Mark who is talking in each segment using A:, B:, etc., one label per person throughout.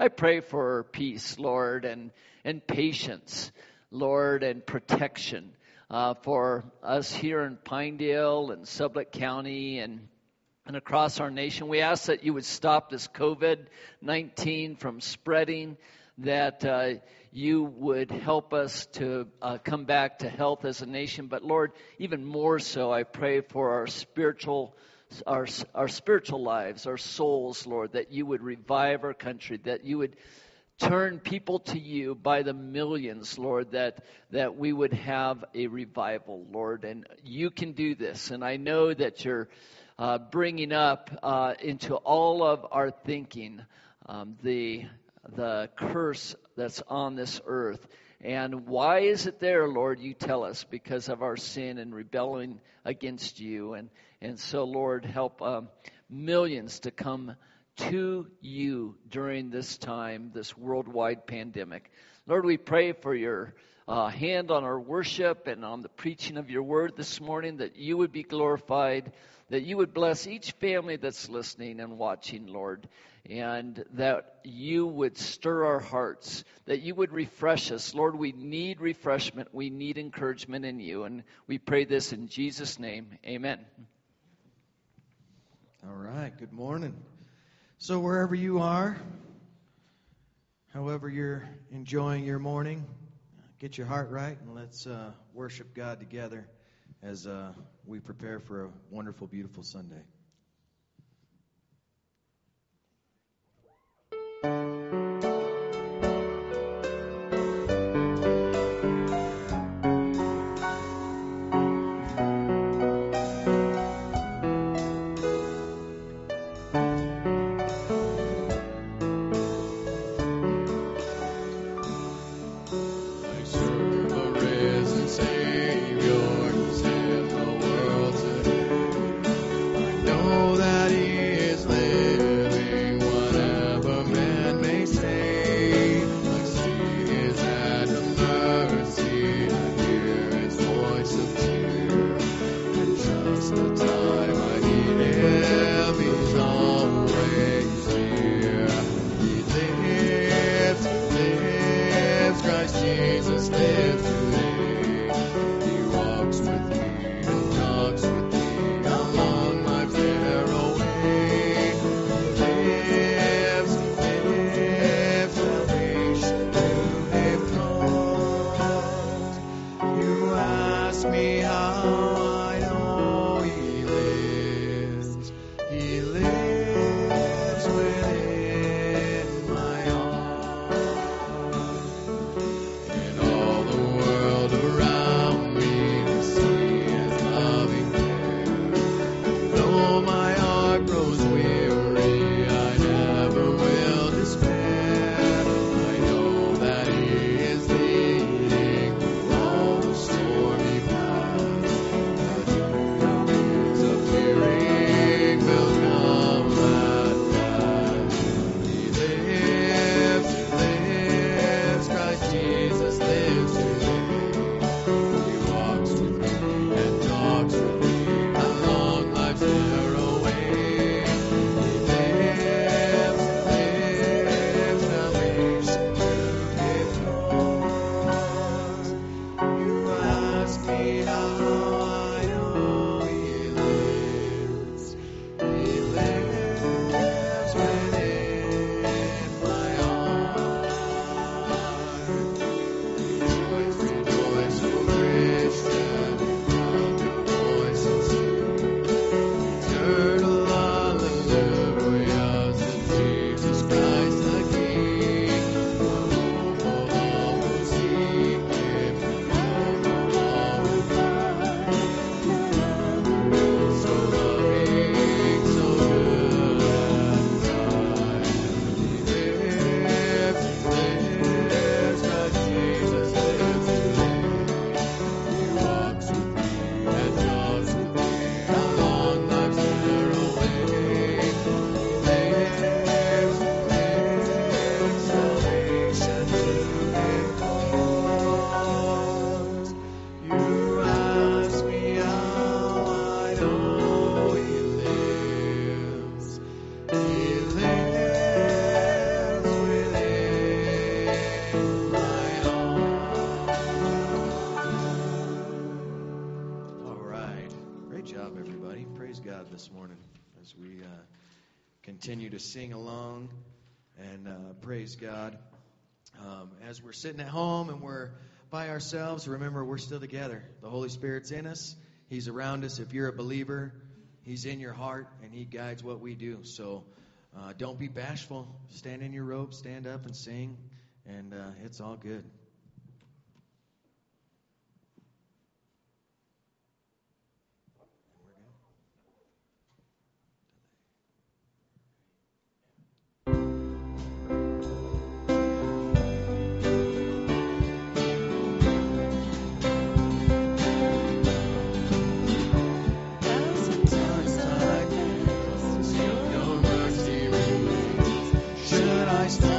A: I pray for peace, Lord, and, and patience, Lord, and protection uh, for us here in Pinedale and Sublette County and and across our nation. We ask that you would stop this COVID 19 from spreading, that uh, you would help us to uh, come back to health as a nation. But Lord, even more so, I pray for our spiritual. Our, our spiritual lives, our souls, Lord, that you would revive our country, that you would turn people to you by the millions, Lord, that, that we would have a revival, Lord. And you can do this. And I know that you're uh, bringing up uh, into all of our thinking um, the, the curse that's on this earth. And why is it there, Lord? You tell us because of our sin and rebelling against you. And, and so, Lord, help um, millions to come to you during this time, this worldwide pandemic. Lord, we pray for your uh, hand on our worship and on the preaching of your word this morning, that you would be glorified, that you would bless each family that's listening and watching, Lord, and that you would stir our hearts, that you would refresh us. Lord, we need refreshment, we need encouragement in you, and we pray this in Jesus' name. Amen.
B: All right, good morning. So, wherever you are, however you're enjoying your morning, get your heart right and let's uh, worship God together as uh, we prepare for a wonderful, beautiful Sunday. Continue to sing along and uh, praise God. Um, as we're sitting at home and we're by ourselves, remember we're still together. The Holy Spirit's in us, He's around us. If you're a believer, He's in your heart and He guides what we do. So uh, don't be bashful. Stand in your robe, stand up and sing, and uh, it's all good. Christ.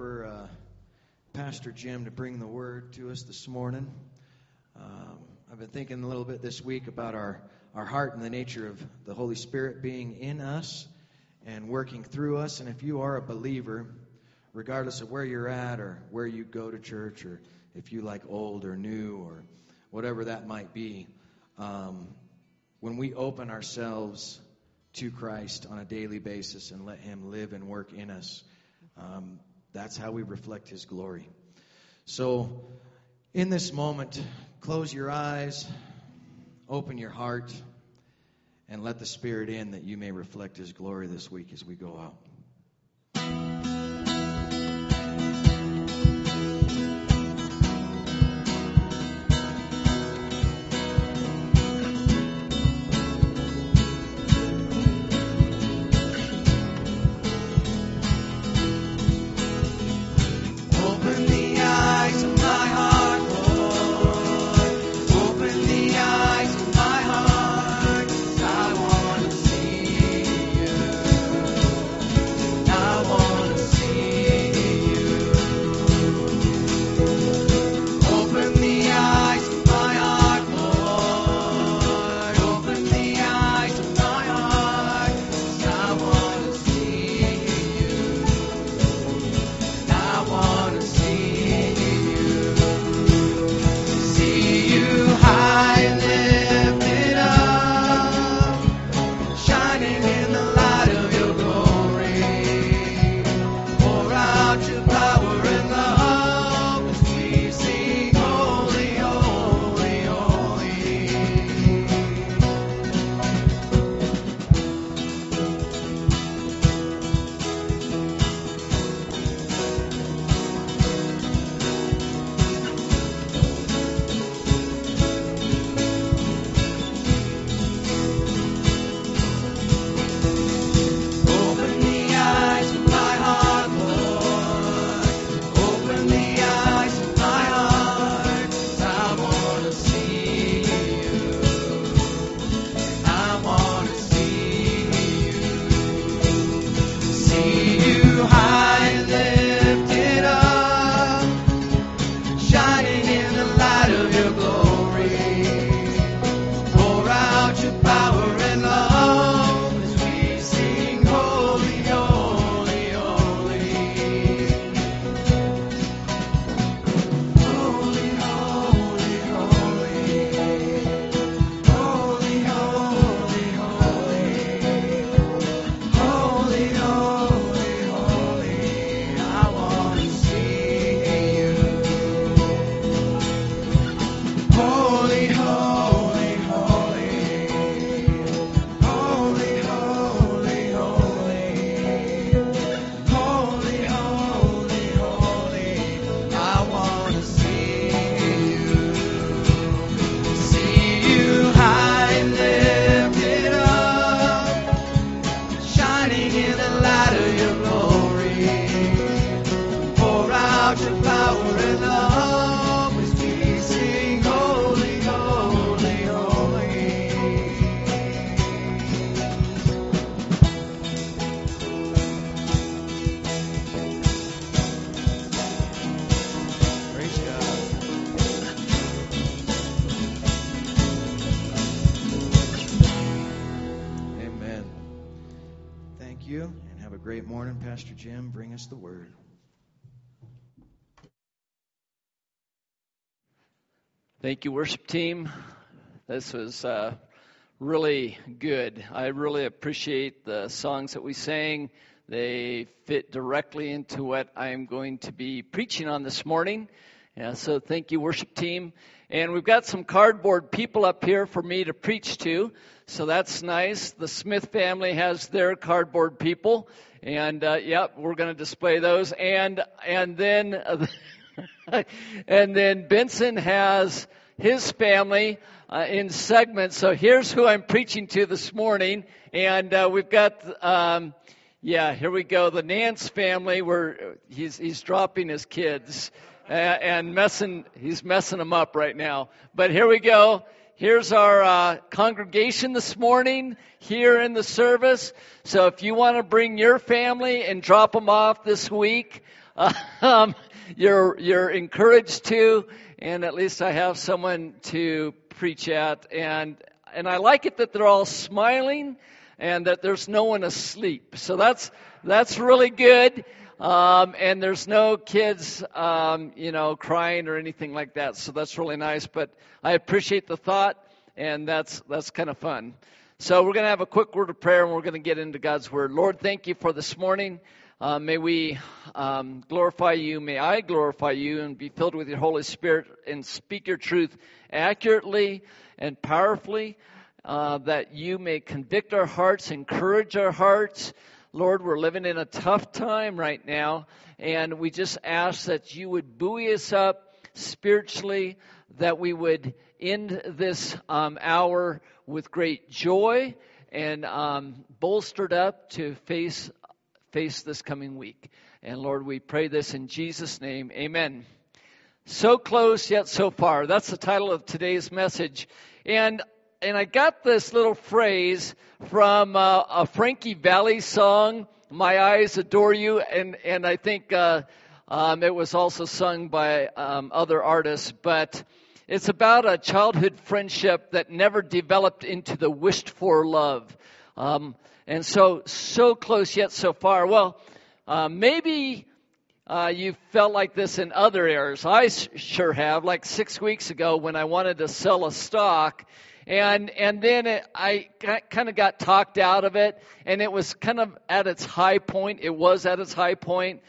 B: For uh, Pastor Jim to bring the word to us this morning. Um, I've been thinking a little bit this week about our, our heart and the nature of the Holy Spirit being in us and working through us. And if you are a believer, regardless of where you're at or where you go to church or if you like old or new or whatever that might be, um, when we open ourselves to Christ on a daily basis and let Him live and work in us, um, that's how we reflect His glory. So, in this moment, close your eyes, open your heart, and let the Spirit in that you may reflect His glory this week as we go out. The word.
A: Thank you, worship team. This was uh, really good. I really appreciate the songs that we sang. They fit directly into what I'm going to be preaching on this morning. Yeah, so thank you, worship team. And we've got some cardboard people up here for me to preach to. So that's nice. The Smith family has their cardboard people. And, uh, yep, we're going to display those. And, and then, and then Benson has his family uh, in segments. So here's who I'm preaching to this morning. And, uh, we've got, um, yeah, here we go. The Nance family, where he's he's dropping his kids uh, and messing he's messing them up right now. But here we go. Here's our uh, congregation this morning here in the service. So if you want to bring your family and drop them off this week, um, you're you're encouraged to. And at least I have someone to preach at. And and I like it that they're all smiling and that there's no one asleep. So that's that's really good. Um, and there's no kids, um, you know, crying or anything like that. So that's really nice. But I appreciate the thought, and that's that's kind of fun. So we're going to have a quick word of prayer, and we're going to get into God's word. Lord, thank you for this morning. Uh, may we um, glorify you. May I glorify you and be filled with your Holy Spirit and speak your truth accurately and powerfully uh, that you may convict our hearts, encourage our hearts. Lord, we're living in a tough time right now, and we just ask that you would buoy us up spiritually, that we would end this um, hour with great joy and um, bolstered up to face face this coming week. And Lord, we pray this in Jesus' name. Amen. So close yet so far. That's the title of today's message. And and I got this little phrase from uh, a Frankie Valli song, "My Eyes Adore You," and and I think uh, um, it was also sung by um, other artists, but. It's about a childhood friendship that never developed into the wished for love. Um, and so, so close yet so far. Well, uh, maybe uh, you felt like this in other areas. I sure have. Like six weeks ago when I wanted to sell a stock and and then it, I kind of got talked out of it, and it was kind of at its high point. It was at its high point,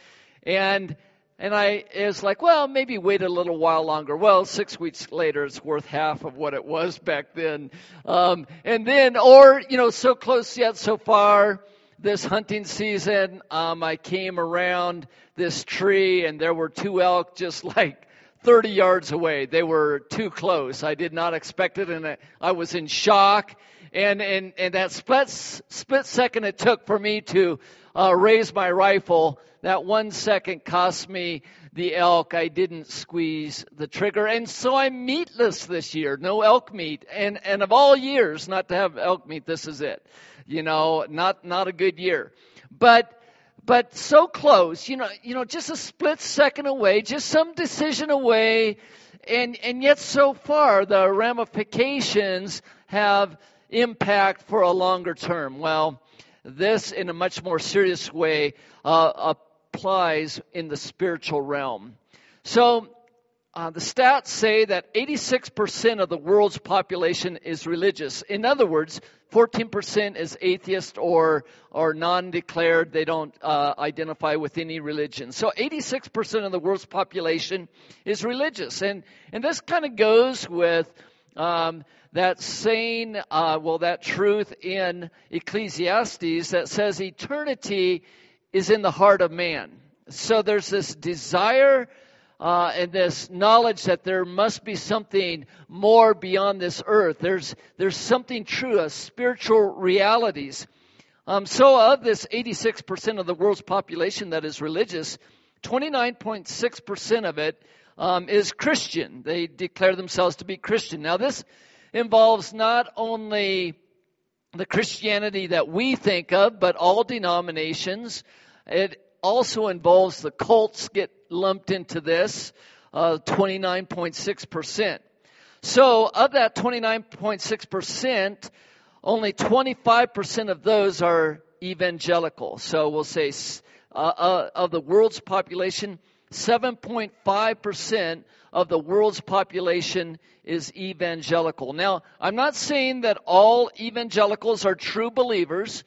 A: and and I was like, well, maybe wait a little while longer. Well, six weeks later, it's worth half of what it was back then. Um, and then, or you know, so close yet so far. This hunting season, um, I came around this tree, and there were two elk just like 30 yards away. They were too close. I did not expect it, and I was in shock. And, and, and that split, split second it took for me to uh, raise my rifle, that one second cost me the elk. I didn't squeeze the trigger. And so I'm meatless this year. No elk meat. And, and of all years not to have elk meat, this is it. You know, not, not a good year. But but so close, you know, you know, just a split second away, just some decision away, and and yet so far the ramifications have impact for a longer term. Well, this in a much more serious way uh, applies in the spiritual realm. So uh, the stats say that 86% of the world's population is religious. In other words, 14% is atheist or, or non-declared. They don't uh, identify with any religion. So 86% of the world's population is religious. And, and this kind of goes with um, that saying, uh, well, that truth in Ecclesiastes that says eternity is in the heart of man. So there's this desire uh, and this knowledge that there must be something more beyond this earth. There's there's something true, a spiritual realities. Um, so, of this 86% of the world's population that is religious, 29.6% of it um, is Christian. They declare themselves to be Christian. Now, this involves not only the Christianity that we think of, but all denominations. It also involves the cults get lumped into this, uh, 29.6%. So of that 29.6%, only 25% of those are evangelical. So we'll say uh, uh, of the world's population, 7.5% of the world's population is evangelical. Now, I'm not saying that all evangelicals are true believers,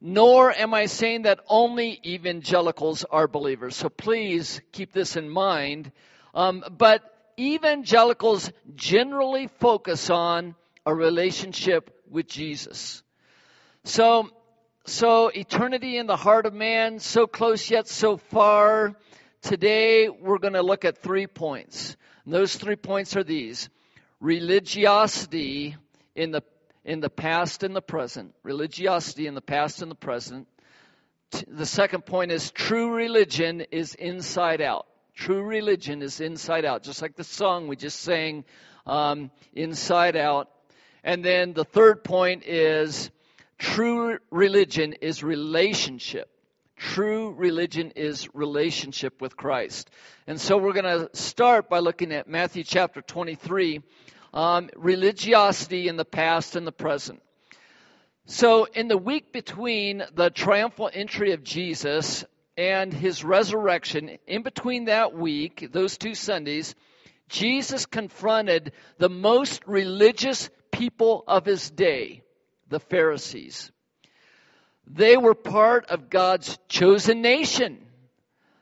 A: nor am I saying that only evangelicals are believers. So please keep this in mind. Um, but evangelicals generally focus on a relationship with Jesus. So, so eternity in the heart of man, so close yet so far. Today we're going to look at three points. And those three points are these. Religiosity in the in the past and the present. Religiosity in the past and the present. The second point is true religion is inside out. True religion is inside out, just like the song we just sang, um, inside out. And then the third point is true religion is relationship. True religion is relationship with Christ. And so we're going to start by looking at Matthew chapter 23, um, religiosity in the past and the present. So in the week between the triumphal entry of Jesus and his resurrection, in between that week, those two Sundays, Jesus confronted the most religious people of his day, the Pharisees. They were part of God's chosen nation.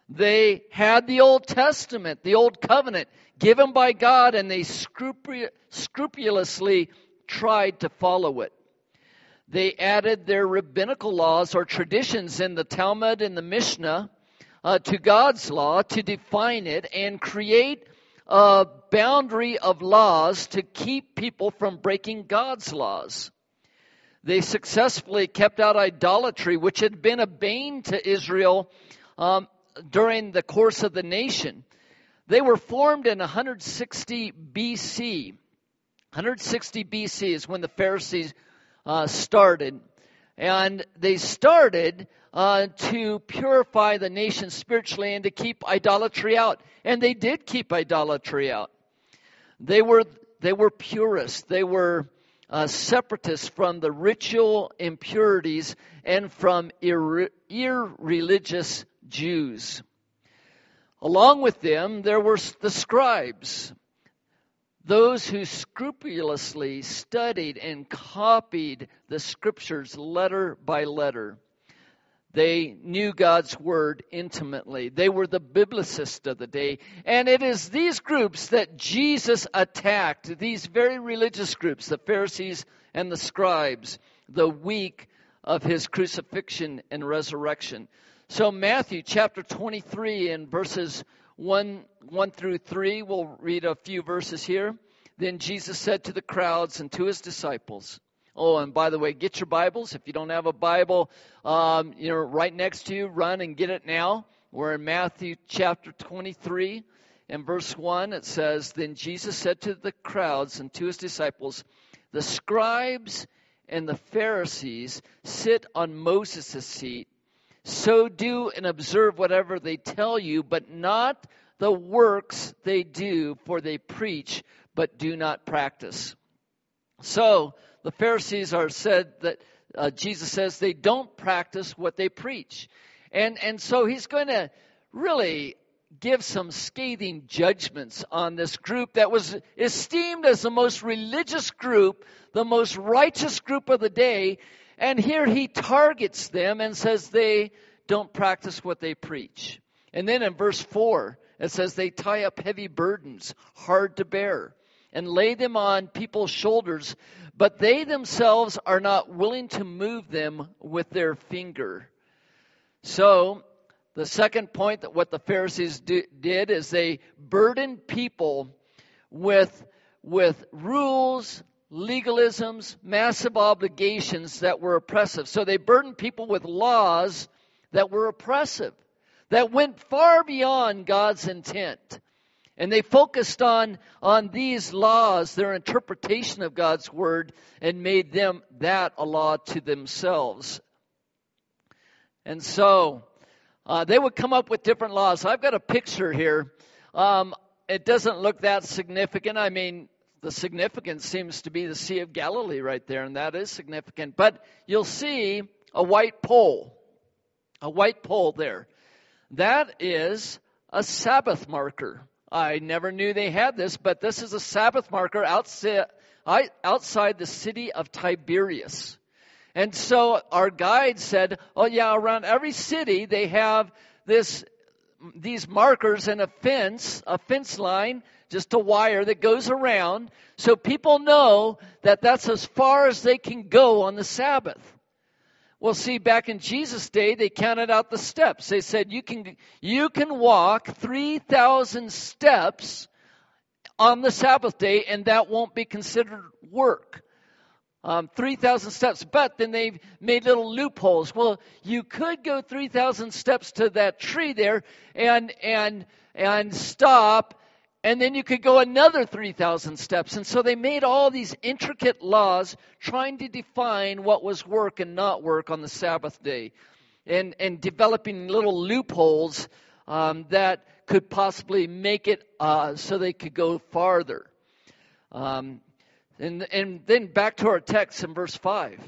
A: They had the Old Testament, the Old Covenant, given by God, and they scrupulously tried to follow it. They added their rabbinical laws or traditions in the Talmud and the Mishnah uh, to God's law to define it and create a boundary of laws to keep people from breaking God's laws. They successfully kept out idolatry, which had been a bane to Israel um, during the course of the nation. They were formed in 160 BC. 160 BC is when the Pharisees uh, started. And they started uh, to purify the nation spiritually and to keep idolatry out. And they did keep idolatry out. They were, they were purists. They were uh, separatists from the ritual impurities and from ir- irreligious Jews. Along with them, there were the scribes, those who scrupulously studied and copied the scriptures letter by letter. They knew God's word intimately. They were the biblicists of the day. And it is these groups that Jesus attacked, these very religious groups, the Pharisees and the scribes, the week of his crucifixion and resurrection. So, Matthew chapter 23 and verses 1, 1 through 3, we'll read a few verses here. Then Jesus said to the crowds and to his disciples, Oh, and by the way, get your Bibles. If you don't have a Bible, um, you know, right next to you, run and get it now. We're in Matthew chapter 23 and verse 1. It says, Then Jesus said to the crowds and to his disciples, The scribes and the Pharisees sit on Moses' seat so do and observe whatever they tell you, but not the works they do, for they preach, but do not practice. So the Pharisees are said that uh, Jesus says they don't practice what they preach. And, and so he's going to really give some scathing judgments on this group that was esteemed as the most religious group, the most righteous group of the day, and here he targets them and says they don't practice what they preach. And then in verse 4, it says they tie up heavy burdens, hard to bear, and lay them on people's shoulders, but they themselves are not willing to move them with their finger. So, the second point that what the Pharisees do, did is they burdened people with, with rules legalisms, massive obligations that were oppressive. So they burdened people with laws that were oppressive, that went far beyond God's intent. And they focused on, on these laws, their interpretation of God's word, and made them that a law to themselves. And so uh, they would come up with different laws. I've got a picture here. Um, it doesn't look that significant. I mean, the significance seems to be the Sea of Galilee right there, and that is significant. But you'll see a white pole, a white pole there. That is a Sabbath marker. I never knew they had this, but this is a Sabbath marker outside, outside the city of Tiberias. And so our guide said, oh yeah, around every city they have this, these markers and a fence, a fence line, just a wire that goes around so people know that that's as far as they can go on the Sabbath. Well, see, back in Jesus' day, they counted out the steps. They said you can, you can walk 3,000 steps on the Sabbath day and that won't be considered work. Um, 3,000 steps, but then they've made little loopholes. Well, you could go 3,000 steps to that tree there and, and, and stop and then you could go another 3,000 steps. And so they made all these intricate laws trying to define what was work and not work on the Sabbath day, and, and developing little loopholes um, that could possibly make it uh, so they could go farther. Um, and, and then back to our text in verse 5.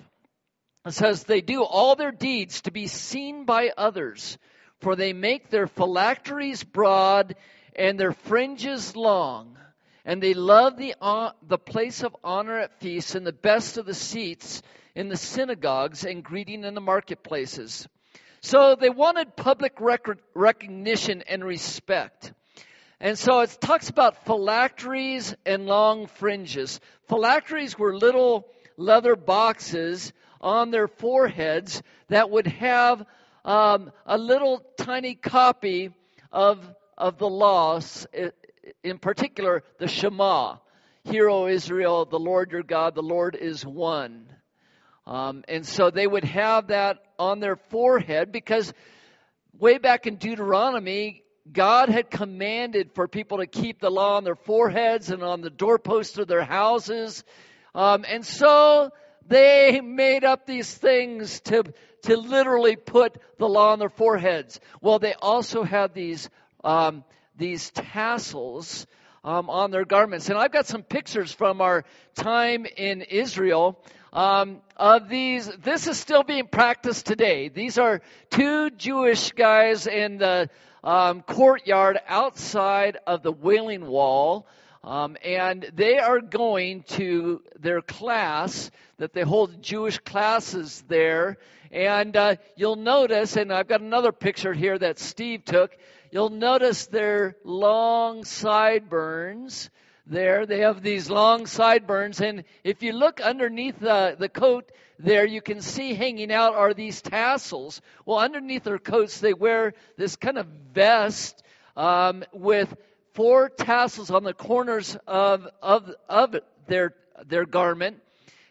A: It says, They do all their deeds to be seen by others, for they make their phylacteries broad and their fringes long, and they love the, uh, the place of honor at feasts and the best of the seats in the synagogues and greeting in the marketplaces. So they wanted public rec- recognition and respect. And so it talks about phylacteries and long fringes. Phylacteries were little leather boxes on their foreheads that would have um, a little tiny copy of of the laws, in particular the Shema. Hear, O Israel, the Lord your God, the Lord is one. Um, and so they would have that on their forehead because way back in Deuteronomy, God had commanded for people to keep the law on their foreheads and on the doorposts of their houses. Um, and so they made up these things to, to literally put the law on their foreheads. Well, they also had these um, these tassels um, on their garments. And I've got some pictures from our time in Israel um, of these. This is still being practiced today. These are two Jewish guys in the um, courtyard outside of the Wailing Wall. Um, and they are going to their class that they hold Jewish classes there. And uh, you'll notice, and I've got another picture here that Steve took you'll notice their long sideburns there. They have these long sideburns, and if you look underneath the, the coat there, you can see hanging out are these tassels. Well, underneath their coats, they wear this kind of vest um, with four tassels on the corners of, of, of their, their garment.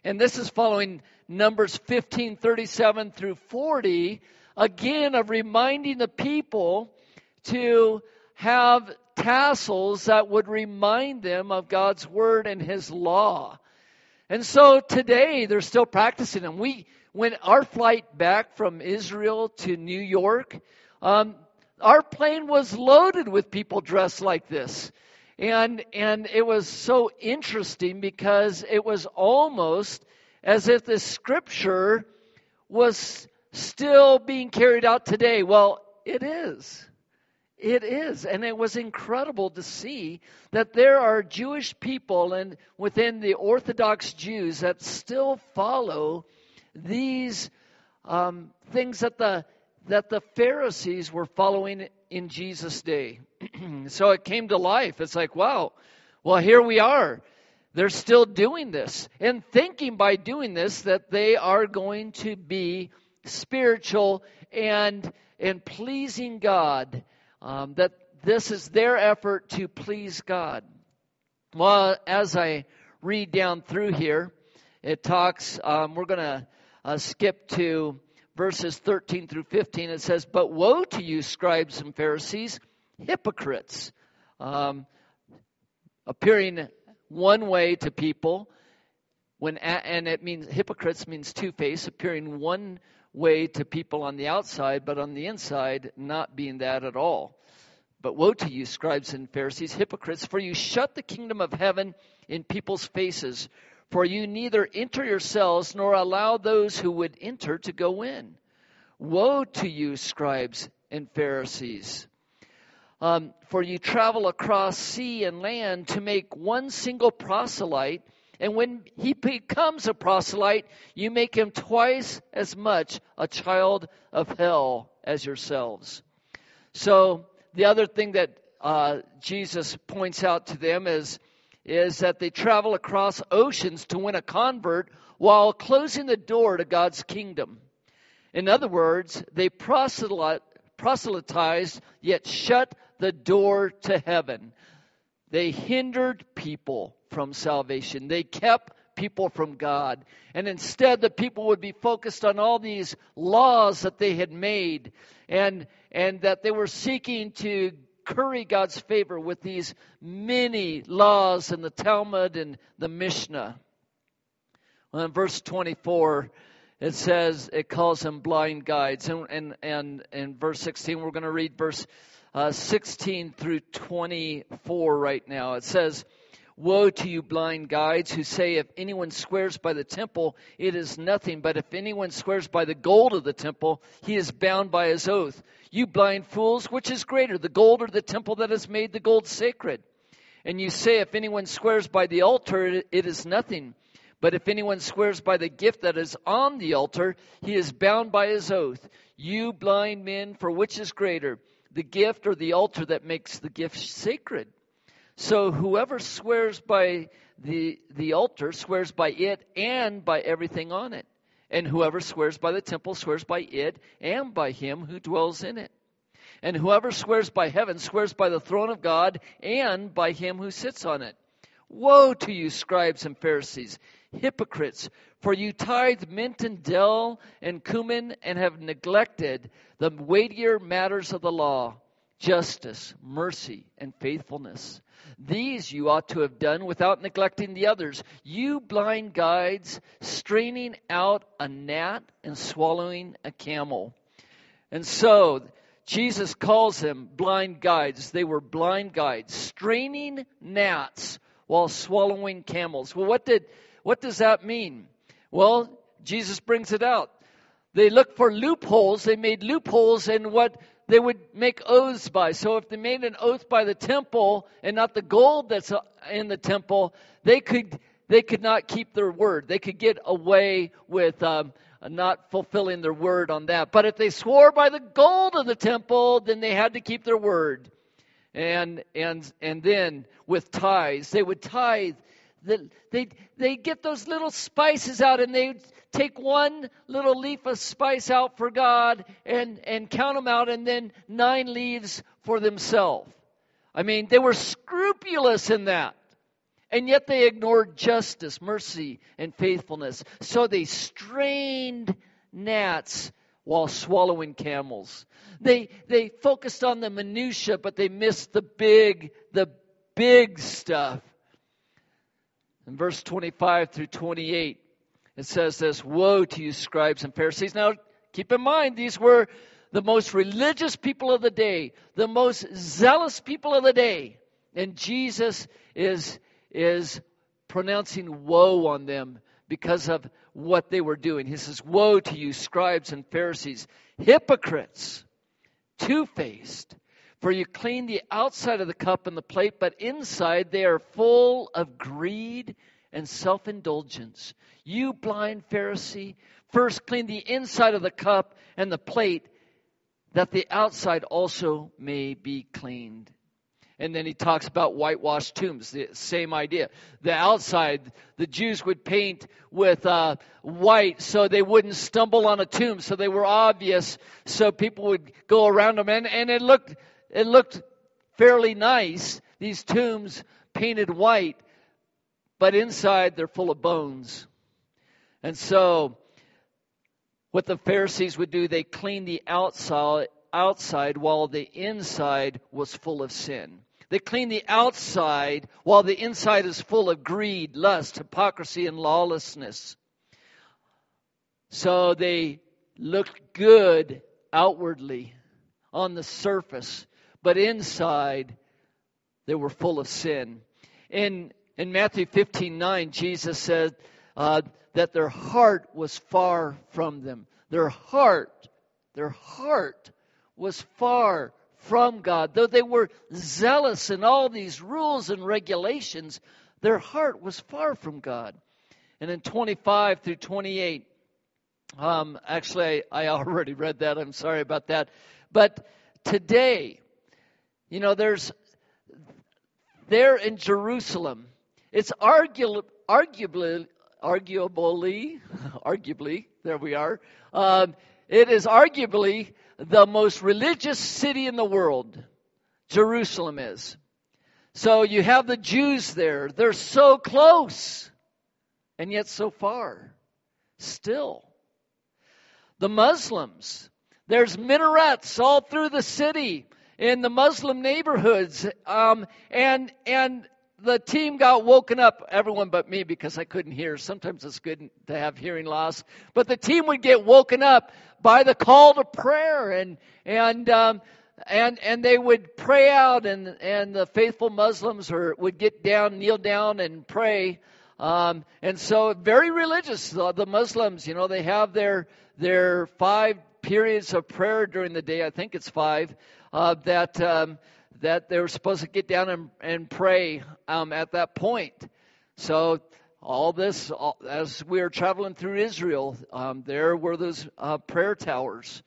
A: And this is following Numbers 15, 37 through 40, again of reminding the people to have tassels that would remind them of God's word and his law. And so today they're still practicing them. We, when our flight back from Israel to New York, um, our plane was loaded with people dressed like this. And, and it was so interesting because it was almost as if the scripture was still being carried out today. Well, it is. It is. And it was incredible to see that there are Jewish people and within the Orthodox Jews that still follow these um, things that the that the Pharisees were following in Jesus' day. so it came to life. It's like, wow, well, here we are. They're still doing this and thinking by doing this that they are going to be spiritual and and pleasing God um, that this is their effort to please God. Well, as I read down through here, it talks, um, we're going to uh, skip to verses 13 through 15. It says, But woe to you, scribes and Pharisees, hypocrites, um, appearing one way to people. When, and it means hypocrites means two faced, appearing one way to people on the outside, but on the inside, not being that at all. But woe to you, scribes and Pharisees, hypocrites, for you shut the kingdom of heaven in people's faces. for you neither enter yourselves nor allow those who would enter to go in. Woe to you, scribes and Pharisees! Um, for you travel across sea and land to make one single proselyte, and when he becomes a proselyte, you make him twice as much a child of hell as yourselves. So, the other thing that uh, Jesus points out to them is is that they travel across oceans to win a convert while closing the door to God's kingdom. In other words, they proselytized yet shut the door to heaven. They hindered people from salvation. They kept people from God. And instead, the people would be focused on all these laws that they had made and, and that they were seeking to curry God's favor with these many laws in the Talmud and the Mishnah. Well, in verse 24, it says it calls them blind guides. And, and, and in verse 16, we're going to read verse uh, 16 through 24 right now. It says, Woe to you, blind guides, who say, If anyone swears by the temple, it is nothing. But if anyone swears by the gold of the temple, he is bound by his oath. You blind fools, which is greater, the gold or the temple that has made the gold sacred? And you say, If anyone swears by the altar, it is nothing. But if anyone swears by the gift that is on the altar, he is bound by his oath. You blind men, for which is greater, the gift or the altar that makes the gift sacred? So whoever swears by the, the altar swears by it and by everything on it. And whoever swears by the temple swears by it and by him who dwells in it. And whoever swears by heaven swears by the throne of God and by him who sits on it. Woe to you, scribes and Pharisees, hypocrites, for you tithe mint and dill and cumin and have neglected the weightier matters of the law justice, mercy, and faithfulness. These you ought to have done without neglecting the others. You blind guides, straining out a gnat and swallowing a camel. And so, Jesus calls them blind guides. They were blind guides, straining gnats while swallowing camels. Well, what did what does that mean? Well, Jesus brings it out. They looked for loopholes. They made loopholes in what they would make oaths by. So if they made an oath by the temple and not the gold that's in the temple, they could they could not keep their word. They could get away with um, not fulfilling their word on that. But if they swore by the gold of the temple, then they had to keep their word. And and and then with tithes, they would tithe. They they get those little spices out and they take one little leaf of spice out for God and, and count them out, and then nine leaves for themselves. I mean, they were scrupulous in that. And yet they ignored justice, mercy, and faithfulness. So they strained gnats while swallowing camels. They, they focused on the minutia, but they missed the big, the big stuff. In verse 25 through 28, it says this Woe to you, scribes and Pharisees. Now, keep in mind, these were the most religious people of the day, the most zealous people of the day. And Jesus is, is pronouncing woe on them because of what they were doing. He says, Woe to you, scribes and Pharisees, hypocrites, two faced. For you clean the outside of the cup and the plate, but inside they are full of greed and self indulgence. You blind Pharisee, first clean the inside of the cup and the plate, that the outside also may be cleaned. And then he talks about whitewashed tombs, the same idea. The outside, the Jews would paint with uh, white so they wouldn't stumble on a tomb, so they were obvious, so people would go around them, and, and it looked it looked fairly nice. These tombs painted white, but inside they're full of bones. And so, what the Pharisees would do, they cleaned the outside, outside while the inside was full of sin. They clean the outside while the inside is full of greed, lust, hypocrisy, and lawlessness. So they looked good outwardly on the surface, but inside they were full of sin. In in Matthew 15 9, Jesus said uh, that their heart was far from them. Their heart, their heart was far from God. Though they were zealous in all these rules and regulations, their heart was far from God. And in 25 through 28, um, actually, I, I already read that. I'm sorry about that. But today, you know, there's there in Jerusalem, it's argu- arguably, arguably, arguably, there we are. Um, it is arguably the most religious city in the world. Jerusalem is. So you have the Jews there. They're so close and yet so far. Still. The Muslims. There's minarets all through the city in the Muslim neighborhoods. Um, and, and the team got woken up, everyone but me, because I couldn't hear. Sometimes it's good to have hearing loss. But the team would get woken up by the call to prayer, and and um, and and they would pray out, and and the faithful Muslims or would get down, kneel down, and pray. Um, and so very religious. The, the Muslims, you know, they have their their five periods of prayer during the day. I think it's five. Uh, that um, that they were supposed to get down and, and pray um, at that point. So all this, all, as we were traveling through Israel, um, there were those uh, prayer towers,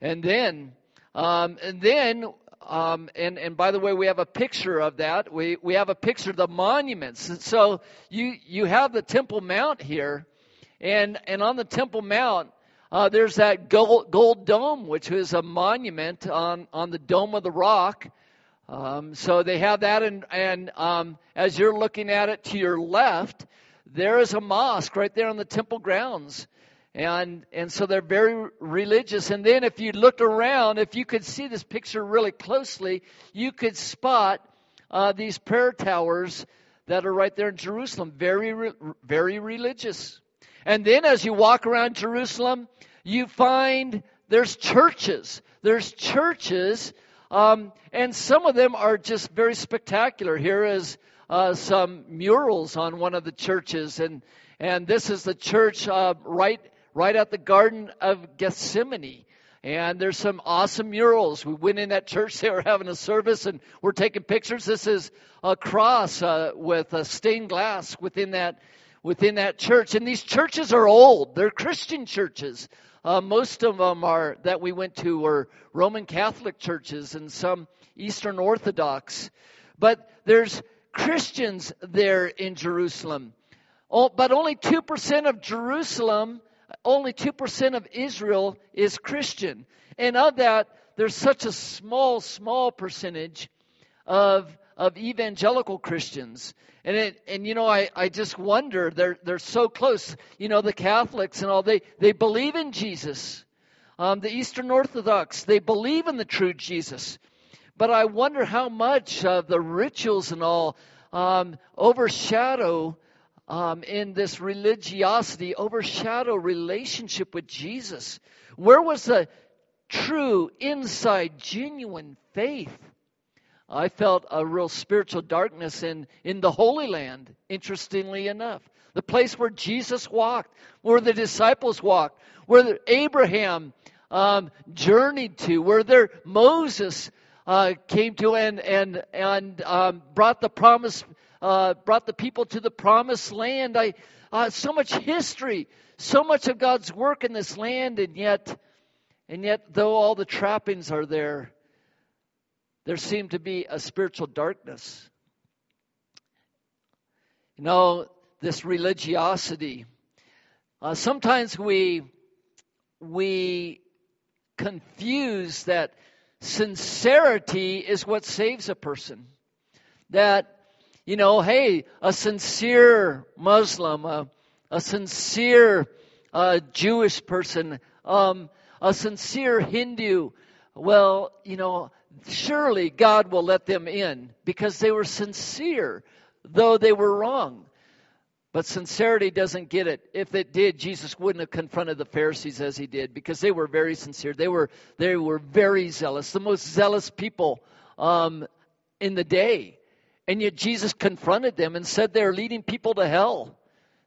A: and then, um, and then, um, and and by the way, we have a picture of that. We we have a picture of the monuments. So you you have the Temple Mount here, and and on the Temple Mount. Uh, there's that gold, gold dome, which is a monument on, on the Dome of the Rock. Um, so they have that, and, and um, as you're looking at it to your left, there is a mosque right there on the temple grounds. And, and so they're very religious. And then if you looked around, if you could see this picture really closely, you could spot uh, these prayer towers that are right there in Jerusalem. Very, very religious. And then as you walk around Jerusalem, you find there's churches. There's churches um, and some of them are just very spectacular. Here is uh, some murals on one of the churches, and and this is the church uh, right right at the Garden of Gethsemane. And there's some awesome murals. We went in that church; they were having a service, and we're taking pictures. This is a cross uh, with a stained glass within that within that church. And these churches are old; they're Christian churches. Uh, most of them are that we went to were Roman Catholic churches and some Eastern Orthodox. But there's Christians there in Jerusalem. Oh, but only 2% of Jerusalem, only 2% of Israel is Christian. And of that, there's such a small, small percentage of, of evangelical Christians. And it, and you know, I, I just wonder, they're, they're so close. You know, the Catholics and all, they, they believe in Jesus. Um, the Eastern Orthodox, they believe in the true Jesus. But I wonder how much of the rituals and all um, overshadow um, in this religiosity, overshadow relationship with Jesus. Where was the true, inside, genuine faith? I felt a real spiritual darkness in, in the Holy Land, interestingly enough. The place where Jesus walked, where the disciples walked, where Abraham um, journeyed to, where there Moses uh, came to and, and, and um, brought the promise, uh, brought the people to the promised land. I, uh, so much history, so much of God's work in this land, and yet, and yet, though all the trappings are there, there seemed to be a spiritual darkness. You know, this religiosity. Uh, sometimes we we confuse that sincerity is what saves a person. That you know, hey, a sincere Muslim, a, a sincere uh, Jewish person, um, a sincere Hindu. Well, you know, surely God will let them in because they were sincere, though they were wrong. But sincerity doesn't get it. If it did, Jesus wouldn't have confronted the Pharisees as he did because they were very sincere. They were they were very zealous, the most zealous people um, in the day, And yet Jesus confronted them and said they're leading people to hell,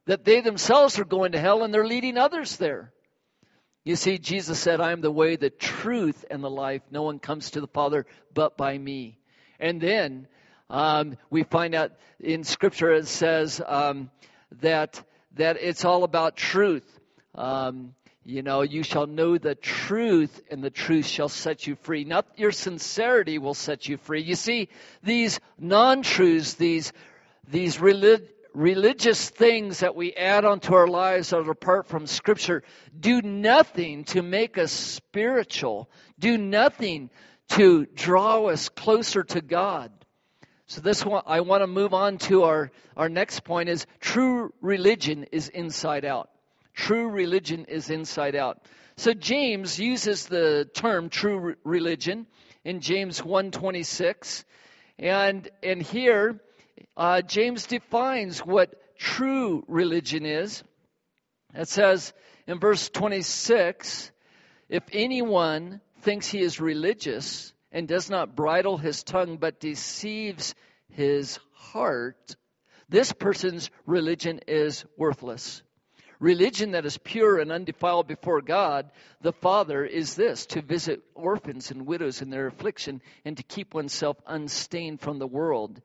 A: that they themselves are going to hell and they're leading others there. You see, Jesus said, I am the way, the truth, and the life. No one comes to the Father but by me. And then um, we find out in Scripture it says um, that that it's all about truth. Um, you know, you shall know the truth, and the truth shall set you free. Not your sincerity will set you free. You see, these non-truths, these these relig- religious things that we add onto our lives that are apart from Scripture do nothing to make us spiritual, do nothing to draw us closer to God. So this one, I want to move on to our, our next point is true religion is inside out. True religion is inside out. So James uses the term true religion in James 126. And, and here, uh, James defines what true religion is. It says in verse 26 if anyone thinks he is religious and does not bridle his tongue but deceives his heart, this person's religion is worthless. Religion that is pure and undefiled before God, the Father, is this to visit orphans and widows in their affliction and to keep oneself unstained from the world.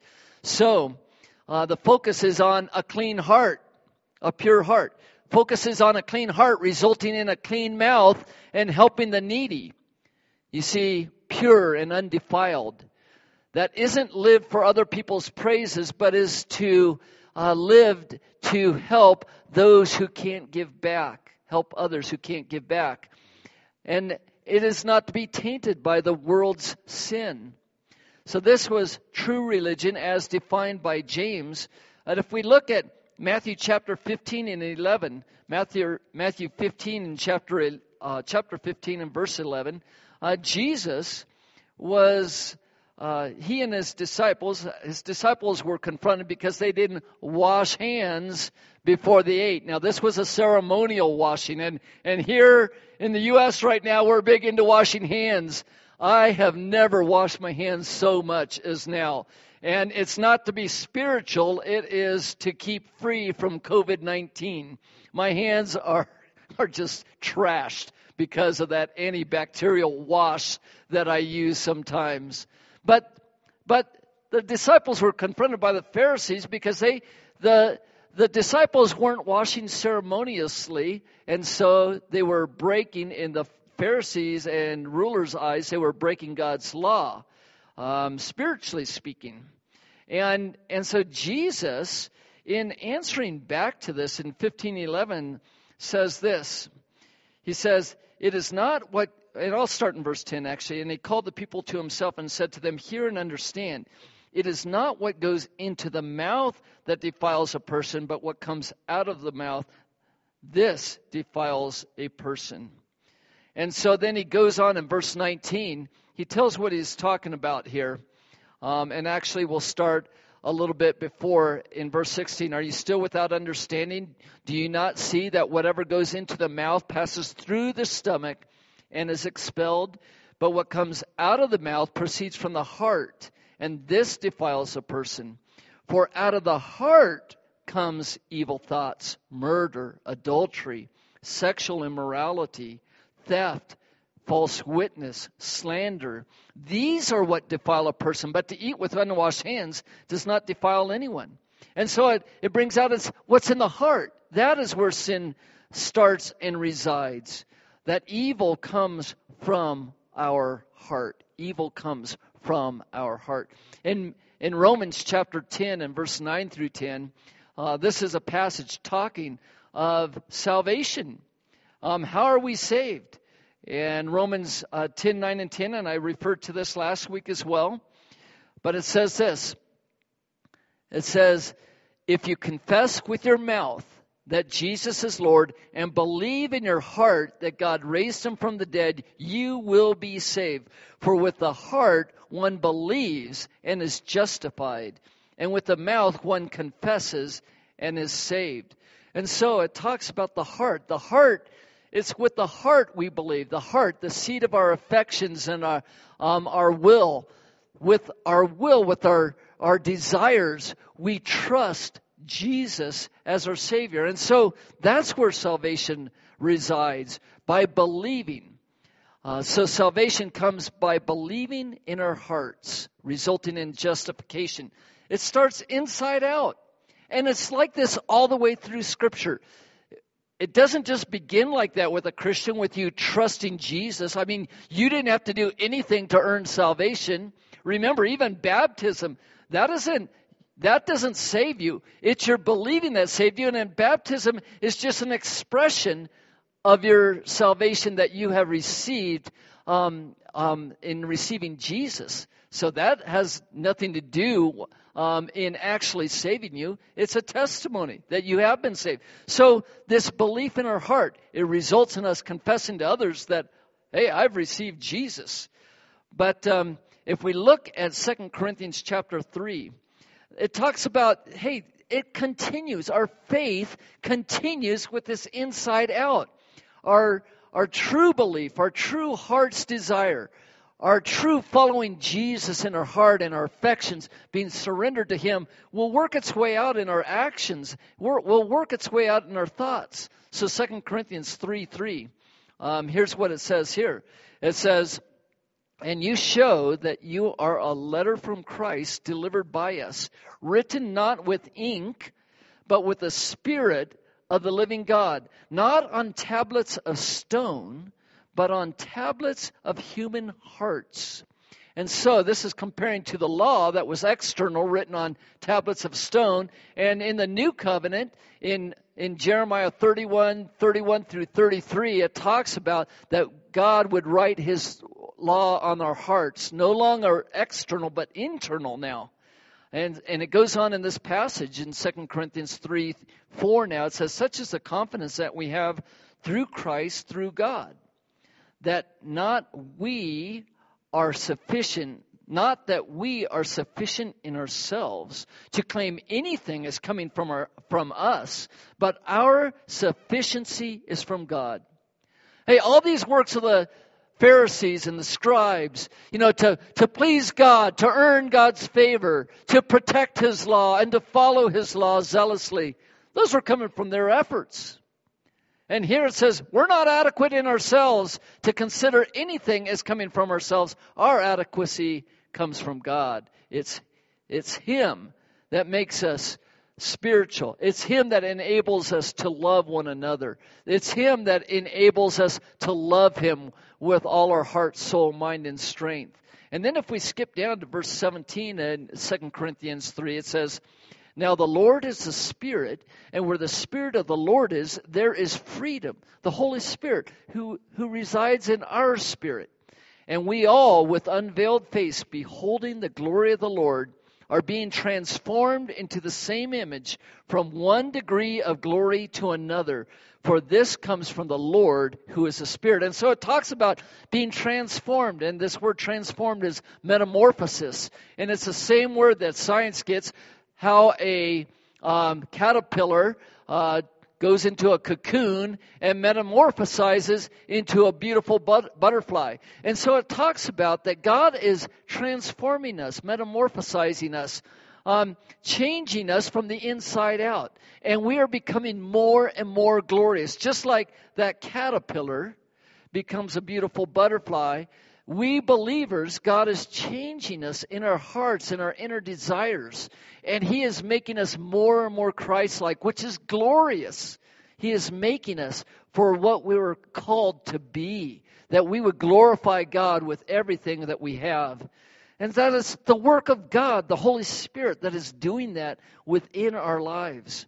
A: So, uh, the focus is on a clean heart, a pure heart. Focuses on a clean heart, resulting in a clean mouth and helping the needy. You see, pure and undefiled. That isn't lived for other people's praises, but is to uh, lived to help those who can't give back, help others who can't give back. And it is not to be tainted by the world's sin. So this was true religion as defined by James. And if we look at Matthew chapter 15 and 11, Matthew, Matthew 15 and chapter, uh, chapter 15 and verse 11, uh, Jesus was, uh, he and his disciples, his disciples were confronted because they didn't wash hands before they ate. Now this was a ceremonial washing and, and here in the U.S. right now we're big into washing hands. I have never washed my hands so much as now. And it's not to be spiritual, it is to keep free from COVID 19. My hands are, are just trashed because of that antibacterial wash that I use sometimes. But, but the disciples were confronted by the Pharisees because they, the, the disciples weren't washing ceremoniously, and so they were breaking in the Pharisees and rulers' eyes, they were breaking God's law, um, spiritually speaking. And, and so Jesus, in answering back to this in 1511, says this. He says, It is not what, and I'll start in verse 10 actually, and he called the people to himself and said to them, Hear and understand. It is not what goes into the mouth that defiles a person, but what comes out of the mouth. This defiles a person. And so then he goes on in verse 19. He tells what he's talking about here. Um, and actually, we'll start a little bit before in verse 16. Are you still without understanding? Do you not see that whatever goes into the mouth passes through the stomach and is expelled? But what comes out of the mouth proceeds from the heart, and this defiles a person. For out of the heart comes evil thoughts, murder, adultery, sexual immorality theft, false witness, slander. These are what defile a person, but to eat with unwashed hands does not defile anyone. And so it, it brings out it's what's in the heart. That is where sin starts and resides. That evil comes from our heart. Evil comes from our heart. In, in Romans chapter 10 and verse 9 through 10, uh, this is a passage talking of salvation. Um, how are we saved? And Romans uh, 10, 9, and 10, and I referred to this last week as well. But it says this it says, If you confess with your mouth that Jesus is Lord and believe in your heart that God raised him from the dead, you will be saved. For with the heart one believes and is justified, and with the mouth one confesses and is saved. And so it talks about the heart. The heart it's with the heart we believe, the heart, the seat of our affections and our, um, our will. With our will, with our, our desires, we trust Jesus as our Savior. And so that's where salvation resides by believing. Uh, so salvation comes by believing in our hearts, resulting in justification. It starts inside out. And it's like this all the way through Scripture. It doesn't just begin like that with a Christian, with you trusting Jesus. I mean, you didn't have to do anything to earn salvation. Remember, even baptism, that isn't that doesn't save you. It's your believing that saved you. And then baptism is just an expression of your salvation that you have received um, um, in receiving Jesus. So that has nothing to do um, in actually saving you. It's a testimony that you have been saved. So this belief in our heart, it results in us confessing to others that, hey, I've received Jesus. But um, if we look at Second Corinthians chapter 3, it talks about, hey, it continues. Our faith continues with this inside out. Our, our true belief, our true heart's desire, our true following Jesus in our heart and our affections being surrendered to Him will work its way out in our actions, will work its way out in our thoughts. So 2 Corinthians 3 3, um, here's what it says here. It says, and you show that you are a letter from Christ delivered by us, written not with ink, but with the Spirit of the living God, not on tablets of stone, but on tablets of human hearts. And so this is comparing to the law that was external, written on tablets of stone. And in the new covenant, in, in Jeremiah 31, 31 through 33, it talks about that God would write his law on our hearts, no longer external, but internal now. And, and it goes on in this passage in 2 Corinthians 3 4 now. It says, Such is the confidence that we have through Christ, through God, that not we are sufficient, not that we are sufficient in ourselves to claim anything as coming from, our, from us, but our sufficiency is from God. Hey, all these works of the Pharisees and the scribes, you know, to, to please God, to earn God's favor, to protect His law, and to follow His law zealously. Those were coming from their efforts. And here it says, we're not adequate in ourselves to consider anything as coming from ourselves. Our adequacy comes from God. It's, it's Him that makes us spiritual. It's Him that enables us to love one another. It's Him that enables us to love Him with all our heart, soul, mind, and strength. And then if we skip down to verse 17 in 2 Corinthians 3, it says, Now the Lord is the Spirit, and where the Spirit of the Lord is, there is freedom. The Holy Spirit who, who resides in our spirit. And we all, with unveiled face, beholding the glory of the Lord, are being transformed into the same image from one degree of glory to another. For this comes from the Lord who is the Spirit. And so it talks about being transformed. And this word transformed is metamorphosis. And it's the same word that science gets how a um, caterpillar uh, goes into a cocoon and metamorphosizes into a beautiful but- butterfly. And so it talks about that God is transforming us, metamorphosizing us, um, changing us from the inside out. And we are becoming more and more glorious. Just like that caterpillar becomes a beautiful butterfly, we believers, God is changing us in our hearts and our inner desires. And He is making us more and more Christ like, which is glorious. He is making us for what we were called to be, that we would glorify God with everything that we have. And that is the work of God, the Holy Spirit, that is doing that within our lives.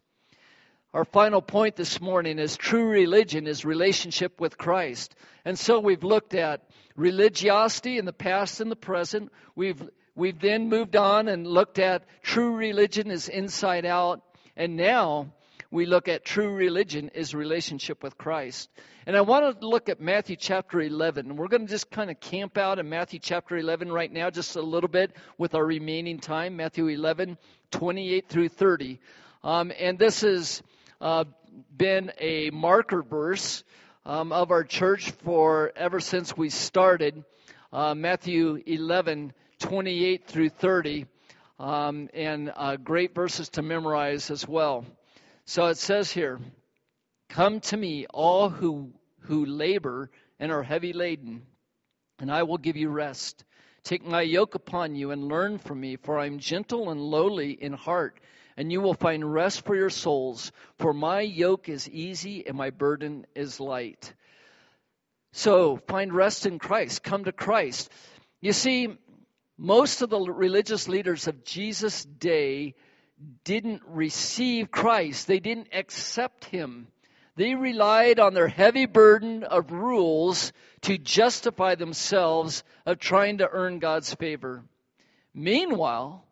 A: Our final point this morning is true religion is relationship with Christ. And so we've looked at religiosity in the past and the present. We've, we've then moved on and looked at true religion is inside out. And now we look at true religion is relationship with Christ. And I want to look at Matthew chapter 11. And we're going to just kind of camp out in Matthew chapter 11 right now, just a little bit with our remaining time. Matthew 11, 28 through 30. Um, and this has uh, been a marker verse um, of our church for ever since we started. Uh, Matthew 11, 28 through 30. um, and uh, great verses to memorize as well. So it says here, Come to me, all who, who labor and are heavy laden, and I will give you rest. Take my yoke upon you and learn from me, for I am gentle and lowly in heart, and you will find rest for your souls. For my yoke is easy and my burden is light. So find rest in Christ. Come to Christ. You see, most of the religious leaders of Jesus' day didn't receive Christ, they didn't accept him. They relied on their heavy burden of rules to justify themselves of trying to earn God's favor. Meanwhile,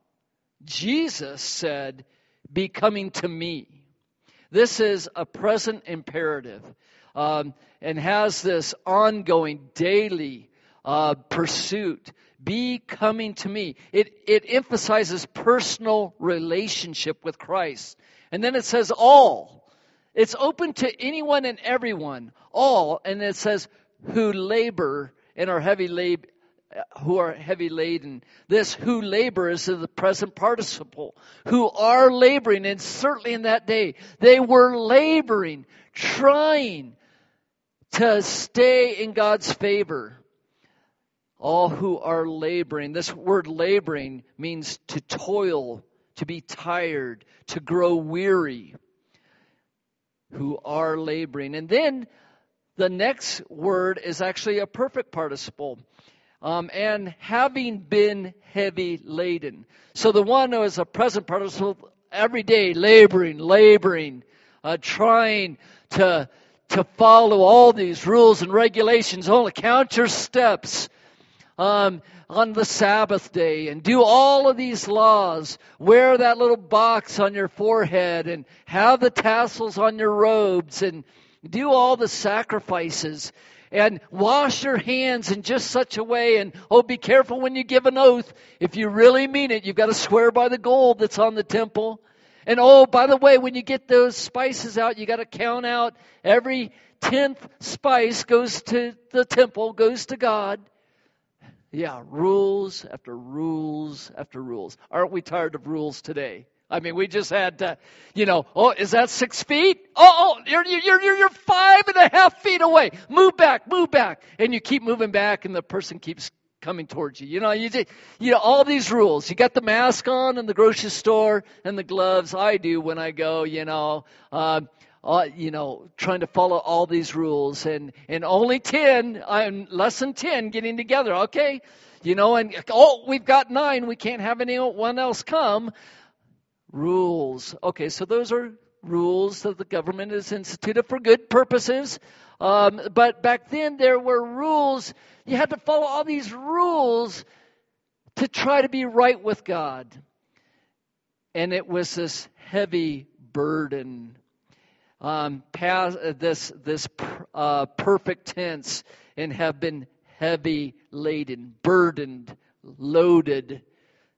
A: Jesus said, Be coming to me. This is a present imperative um, and has this ongoing daily uh, pursuit. Be coming to me. It, it emphasizes personal relationship with Christ. And then it says all. It's open to anyone and everyone, all, and it says who labor and are heavy lab- who are heavy laden. This who labor is the present participle. Who are laboring, and certainly in that day, they were laboring, trying to stay in God's favor. All who are laboring. This word laboring means to toil, to be tired, to grow weary who are laboring. And then the next word is actually a perfect participle. Um, and having been heavy laden. So the one who is a present participle every day, laboring, laboring, uh, trying to to follow all these rules and regulations. Only count your steps. Um, on the Sabbath day and do all of these laws. Wear that little box on your forehead and have the tassels on your robes and do all the sacrifices and wash your hands in just such a way and oh be careful when you give an oath if you really mean it you've got to swear by the gold that's on the temple and oh by the way when you get those spices out you got to count out every tenth spice goes to the temple goes to god yeah, rules after rules after rules. Aren't we tired of rules today? I mean, we just had to, you know, oh, is that six feet? Oh, oh, you're, you're, you're, you're five and a half feet away. Move back, move back. And you keep moving back and the person keeps coming towards you. You know, you, just, you know, all these rules. You got the mask on in the grocery store and the gloves. I do when I go, you know, uh, uh, you know, trying to follow all these rules, and and only ten, I'm less than ten getting together. Okay, you know, and oh, we've got nine. We can't have anyone else come. Rules. Okay, so those are rules that the government has instituted for good purposes. Um, but back then, there were rules. You had to follow all these rules to try to be right with God. And it was this heavy burden um, uh, this this uh, perfect tense and have been heavy laden, burdened, loaded,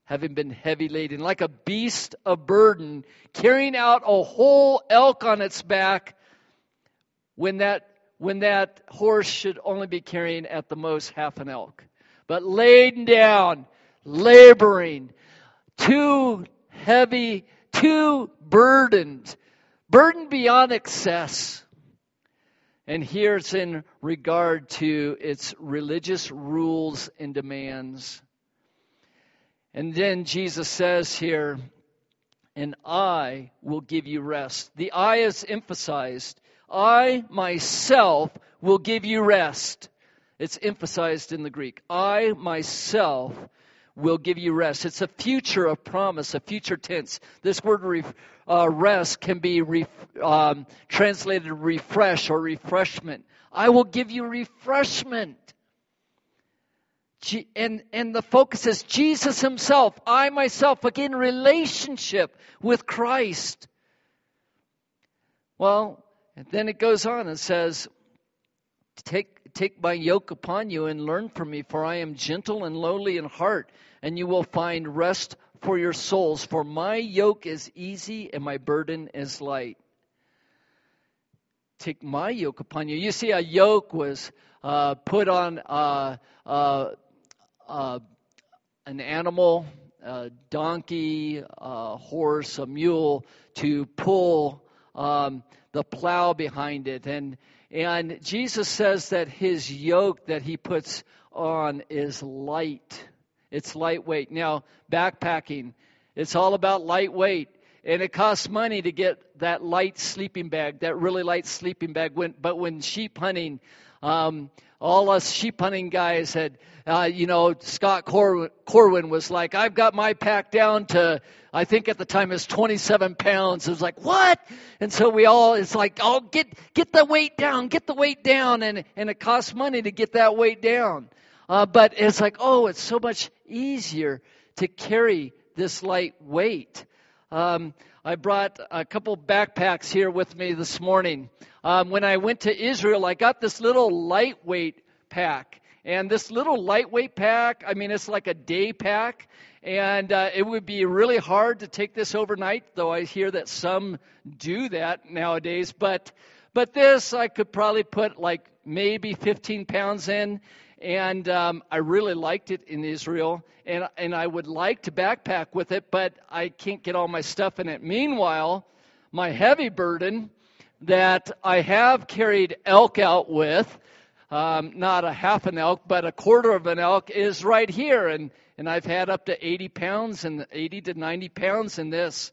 A: having been heavy laden, like a beast of burden, carrying out a whole elk on its back, when that when that horse should only be carrying at the most half an elk, but laden down, laboring, too heavy, too burdened burdened beyond excess. And here it's in regard to its religious rules and demands. And then Jesus says here, and I will give you rest. The I is emphasized. I myself will give you rest. It's emphasized in the Greek. I myself will give you rest. It's a future of promise, a future tense. This word uh, rest can be re, um, translated refresh or refreshment. I will give you refreshment. And, and the focus is Jesus himself, I myself, again, relationship with Christ. Well, then it goes on and says, Take, take my yoke upon you and learn from me, for I am gentle and lowly in heart, and you will find rest for your souls. For my yoke is easy and my burden is light. Take my yoke upon you. You see, a yoke was uh, put on uh, uh, uh an animal a donkey, a horse, a mule to pull um, the plow behind it. And, and Jesus says that his yoke that he puts on is light. It's lightweight. Now, backpacking, it's all about lightweight. And it costs money to get that light sleeping bag, that really light sleeping bag. When, but when sheep hunting, um, all us sheep hunting guys had, uh, you know, Scott Cor- Corwin was like, I've got my pack down to, I think at the time it was 27 pounds. It was like, what? And so we all, it's like, oh, get, get the weight down, get the weight down. And, and it costs money to get that weight down. Uh, but it's like, oh, it's so much easier to carry this light weight. Um, I brought a couple backpacks here with me this morning. Um, when I went to Israel, I got this little lightweight pack. And this little lightweight pack, I mean, it's like a day pack. And uh, it would be really hard to take this overnight, though I hear that some do that nowadays. But, but this, I could probably put like maybe 15 pounds in. And um, I really liked it in Israel. And, and I would like to backpack with it, but I can't get all my stuff in it. Meanwhile, my heavy burden, that I have carried elk out with, um, not a half an elk, but a quarter of an elk, is right here. And, and I've had up to 80 pounds and 80 to 90 pounds in this.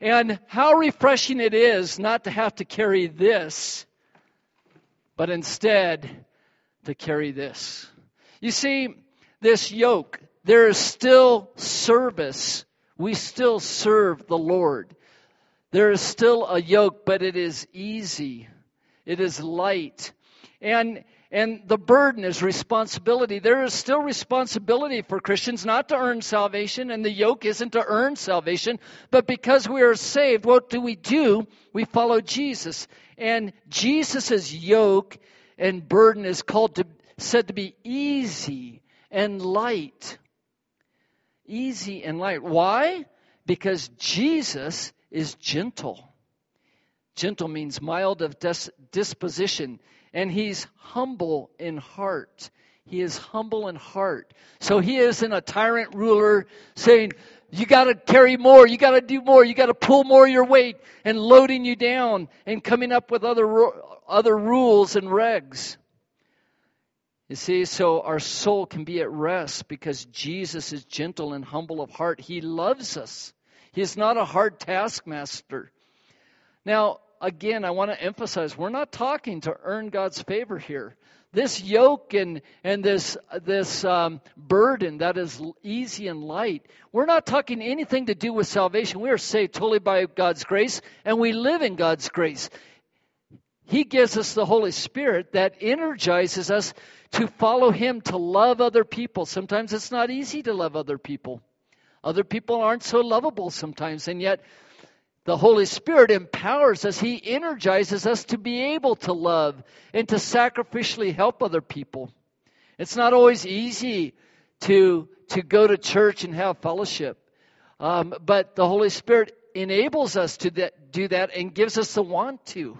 A: And how refreshing it is not to have to carry this, but instead to carry this. You see, this yoke, there is still service. We still serve the Lord. There is still a yoke, but it is easy. It is light. And, and the burden is responsibility. There is still responsibility for Christians not to earn salvation, and the yoke isn't to earn salvation, but because we are saved, what do we do? We follow Jesus. And Jesus' yoke and burden is called to, said to be easy and light. Easy and light. Why? Because Jesus is gentle. Gentle means mild of dis- disposition, and he's humble in heart. He is humble in heart. So he isn't a tyrant ruler saying, you got to carry more, you got to do more, you got to pull more your weight and loading you down and coming up with other other rules and regs. You see, so our soul can be at rest because Jesus is gentle and humble of heart. He loves us. He's not a hard taskmaster. Now, again, I want to emphasize we're not talking to earn God's favor here. This yoke and, and this, this um, burden that is easy and light, we're not talking anything to do with salvation. We are saved totally by God's grace, and we live in God's grace. He gives us the Holy Spirit that energizes us to follow Him, to love other people. Sometimes it's not easy to love other people. Other people aren't so lovable sometimes, and yet the Holy Spirit empowers us. He energizes us to be able to love and to sacrificially help other people. It's not always easy to, to go to church and have fellowship, um, but the Holy Spirit enables us to that, do that and gives us the want to.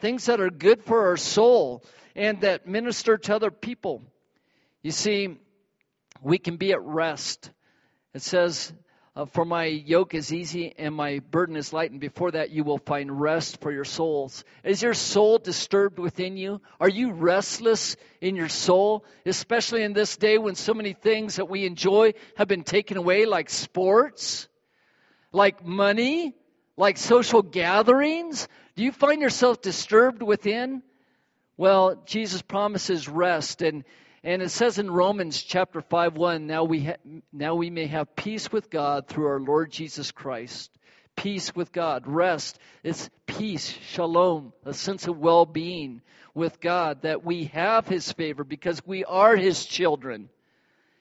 A: Things that are good for our soul and that minister to other people. You see, we can be at rest it says, uh, For my yoke is easy and my burden is light, and before that you will find rest for your souls. Is your soul disturbed within you? Are you restless in your soul? Especially in this day when so many things that we enjoy have been taken away, like sports, like money, like social gatherings? Do you find yourself disturbed within? Well, Jesus promises rest, and and it says in Romans chapter 5 1, now we, ha- now we may have peace with God through our Lord Jesus Christ. Peace with God, rest. It's peace, shalom, a sense of well being with God, that we have His favor because we are His children.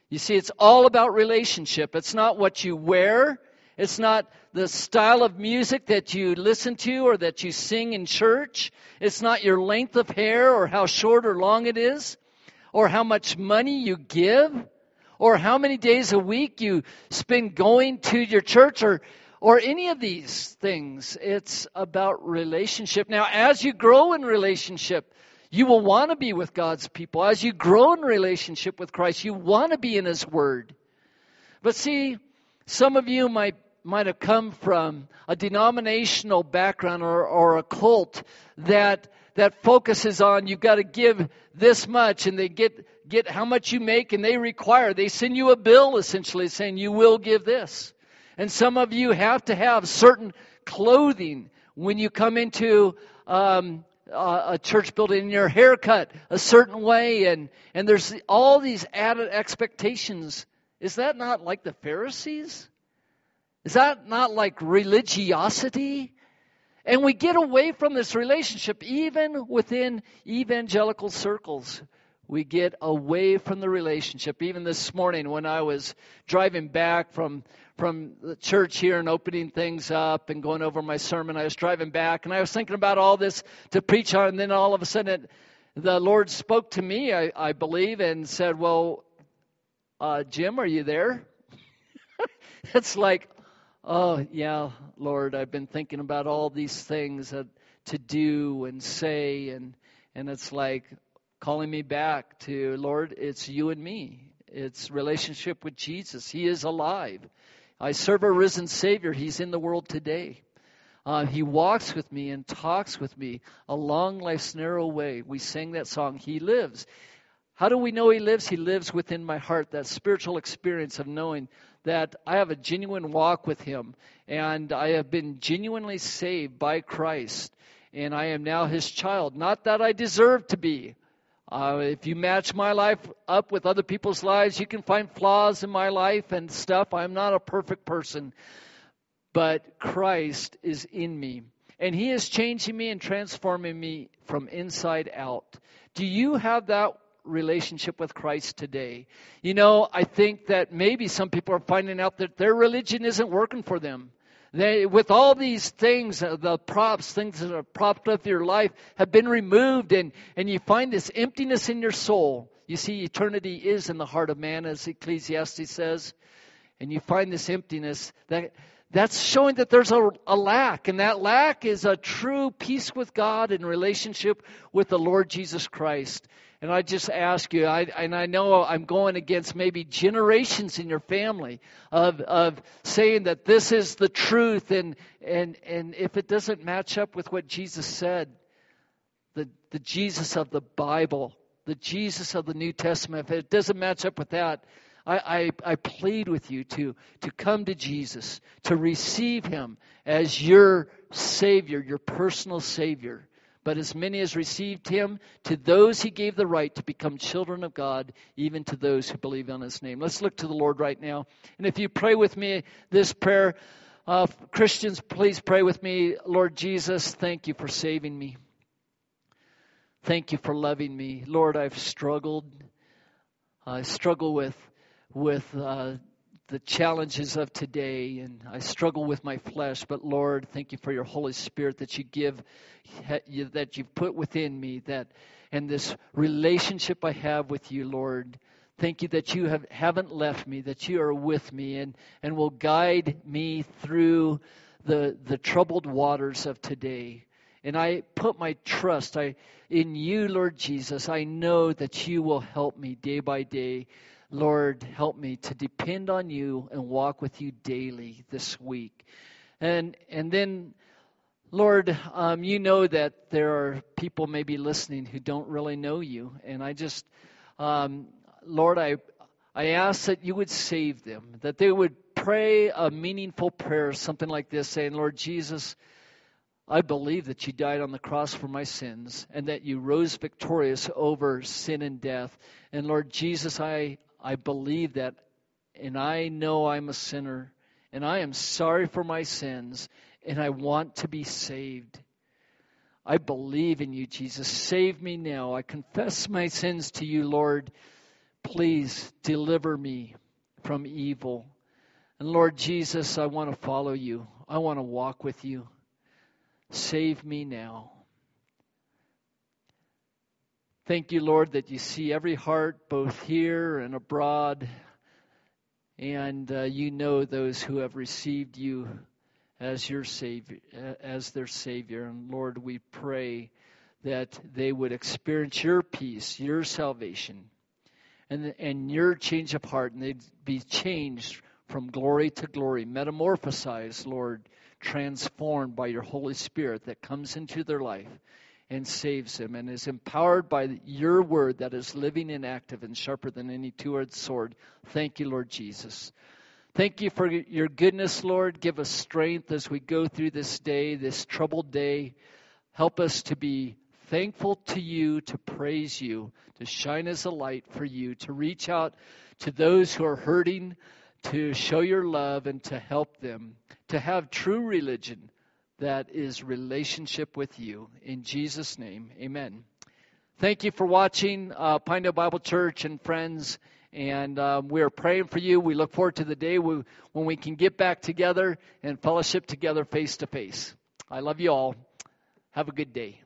A: You see, it's all about relationship. It's not what you wear, it's not the style of music that you listen to or that you sing in church. It's not your length of hair or how short or long it is or how much money you give or how many days a week you spend going to your church or or any of these things. It's about relationship. Now as you grow in relationship you will want to be with God's people. As you grow in relationship with Christ you want to be in his word. But see Some of you might might have come from a denominational background or, or a cult that that focuses on you've got to give this much and they get get how much you make and they require they send you a bill essentially saying you will give this and some of you have to have certain clothing when you come into um, a church building, and your haircut a certain way, and and there's all these added expectations. Is that not like the Pharisees? Is that not like religiosity? And we get away from this relationship even within evangelical circles we get away from the relationship. Even this morning when I was driving back from from the church here and opening things up and going over my sermon, I was driving back and I was thinking about all this to preach on, and then all of a sudden it, the Lord spoke to me, I, I believe, and said, "Well, uh, Jim, are you there?" it's like, oh yeah, Lord, I've been thinking about all these things that, to do and say, and and it's like, calling me back to, Lord, it's you and me. It's relationship with Jesus. He is alive. I serve a risen Savior. He's in the world today. Uh, he walks with me and talks with me along life's narrow way. We sang that song, He lives. How do we know He lives? He lives within my heart, that spiritual experience of knowing that I have a genuine walk with Him and I have been genuinely saved by Christ and I am now His child. Not that I deserve to be, uh, if you match my life up with other people's lives, you can find flaws in my life and stuff. I'm not a perfect person, but Christ is in me. And He is changing me and transforming me from inside out. Do you have that relationship with Christ today? You know, I think that maybe some people are finding out that their religion isn't working for them. They, with all these things, uh, the props, things that have propped up your life, have been removed, and, and you find this emptiness in your soul. You see, eternity is in the heart of man, as Ecclesiastes says, and you find this emptiness that that's showing that there's a, a lack, and that lack is a true peace with God and relationship with the Lord Jesus Christ. And I just ask you, I, and I know I'm going against maybe generations in your family of, of saying that this is the truth, and, and, and if it doesn't match up with what Jesus said, the, the Jesus of the Bible, the Jesus of the New Testament, if it doesn't match up with that, I, I, I plead with you to, to come to Jesus, to receive Him as your Savior, your personal Savior. But as many as received him, to those he gave the right to become children of God, even to those who believe on his name. Let's look to the Lord right now. And if you pray with me this prayer, uh, Christians, please pray with me. Lord Jesus, thank you for saving me. Thank you for loving me. Lord, I've struggled. I struggle with with uh, the challenges of today and I struggle with my flesh, but Lord, thank you for your Holy Spirit that you give, that you've put within me, that, and this relationship I have with you, Lord. Thank you that you have, haven't left me, that you are with me and, and will guide me through the, the troubled waters of today. And I put my trust I, in you, Lord Jesus. I know that you will help me day by day Lord, help me to depend on you and walk with you daily this week. And and then, Lord, um, you know that there are people maybe listening who don't really know you, and I just, um, Lord, I I ask that you would save them, that they would pray a meaningful prayer, something like this, saying, Lord Jesus. I believe that you died on the cross for my sins and that you rose victorious over sin and death. And Lord Jesus, I, I believe that, and I know I'm a sinner, and I am sorry for my sins, and I want to be saved. I believe in you, Jesus. Save me now. I confess my sins to you, Lord. Please deliver me from evil. And Lord Jesus, I want to follow you. I want to walk with you. Save me now. Thank you, Lord, that you see every heart, both here and abroad, and uh, you know those who have received you as your savior, as their savior. And Lord, we pray that they would experience your peace, your salvation, and and your change of heart, and they'd be changed from glory to glory, metamorphosized, Lord, transformed by your Holy Spirit that comes into their life and saves him and is empowered by your word that is living and active and sharper than any two edged sword. Thank you, Lord Jesus. Thank you for your goodness, Lord. Give us strength as we go through this day, this troubled day. Help us to be thankful to you, to praise you, to shine as a light for you, to reach out to those who are hurting, to show your love and to help them, to have true religion that is relationship with you. In Jesus' name, amen. Thank you for watching uh, Pinedale Bible Church and friends. And um, we are praying for you. We look forward to the day we, when we can get back together and fellowship together face to face. I love you all. Have a good day.